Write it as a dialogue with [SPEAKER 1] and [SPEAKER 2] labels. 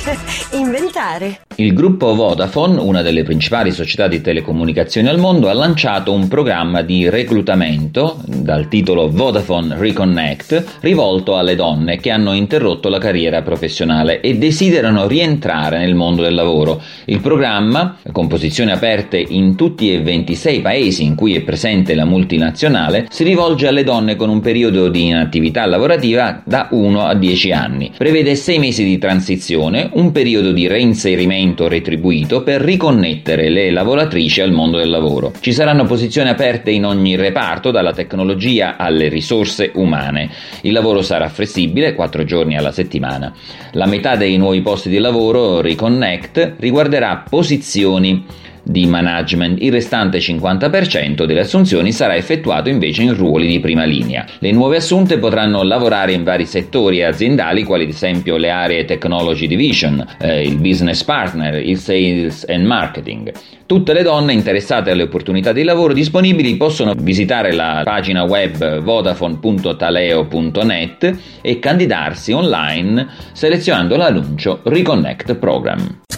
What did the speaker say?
[SPEAKER 1] inventare.
[SPEAKER 2] Il gruppo Vodafone, una delle principali società di telecomunicazioni al mondo, ha lanciato un programma di reclutamento dal titolo Vodafone Reconnect rivolto alle donne che hanno interrotto la carriera professionale e desiderano rientrare nel mondo del lavoro. Il programma, con posizioni aperte in tutti e 26 paesi in cui è presente la multinazionale, si rivolge alle donne con un periodo di inattività lavorativa da 1 a 10 anni. Prevede 6 mesi di transizione, un periodo di reinserimento retribuito per riconnettere le lavoratrici al mondo del lavoro. Ci saranno posizioni aperte in ogni reparto, dalla tecnologia alle risorse umane. Il lavoro sarà flessibile, 4 giorni alla settimana. La metà dei nuovi posti di lavoro Reconnect riguarderà posizioni di management, il restante 50% delle assunzioni sarà effettuato invece in ruoli di prima linea. Le nuove assunte potranno lavorare in vari settori aziendali, quali ad esempio le aree Technology Division, eh, il Business Partner, il Sales and Marketing. Tutte le donne interessate alle opportunità di lavoro disponibili possono visitare la pagina web vodafone.taleo.net e candidarsi online selezionando l'annuncio Reconnect Program.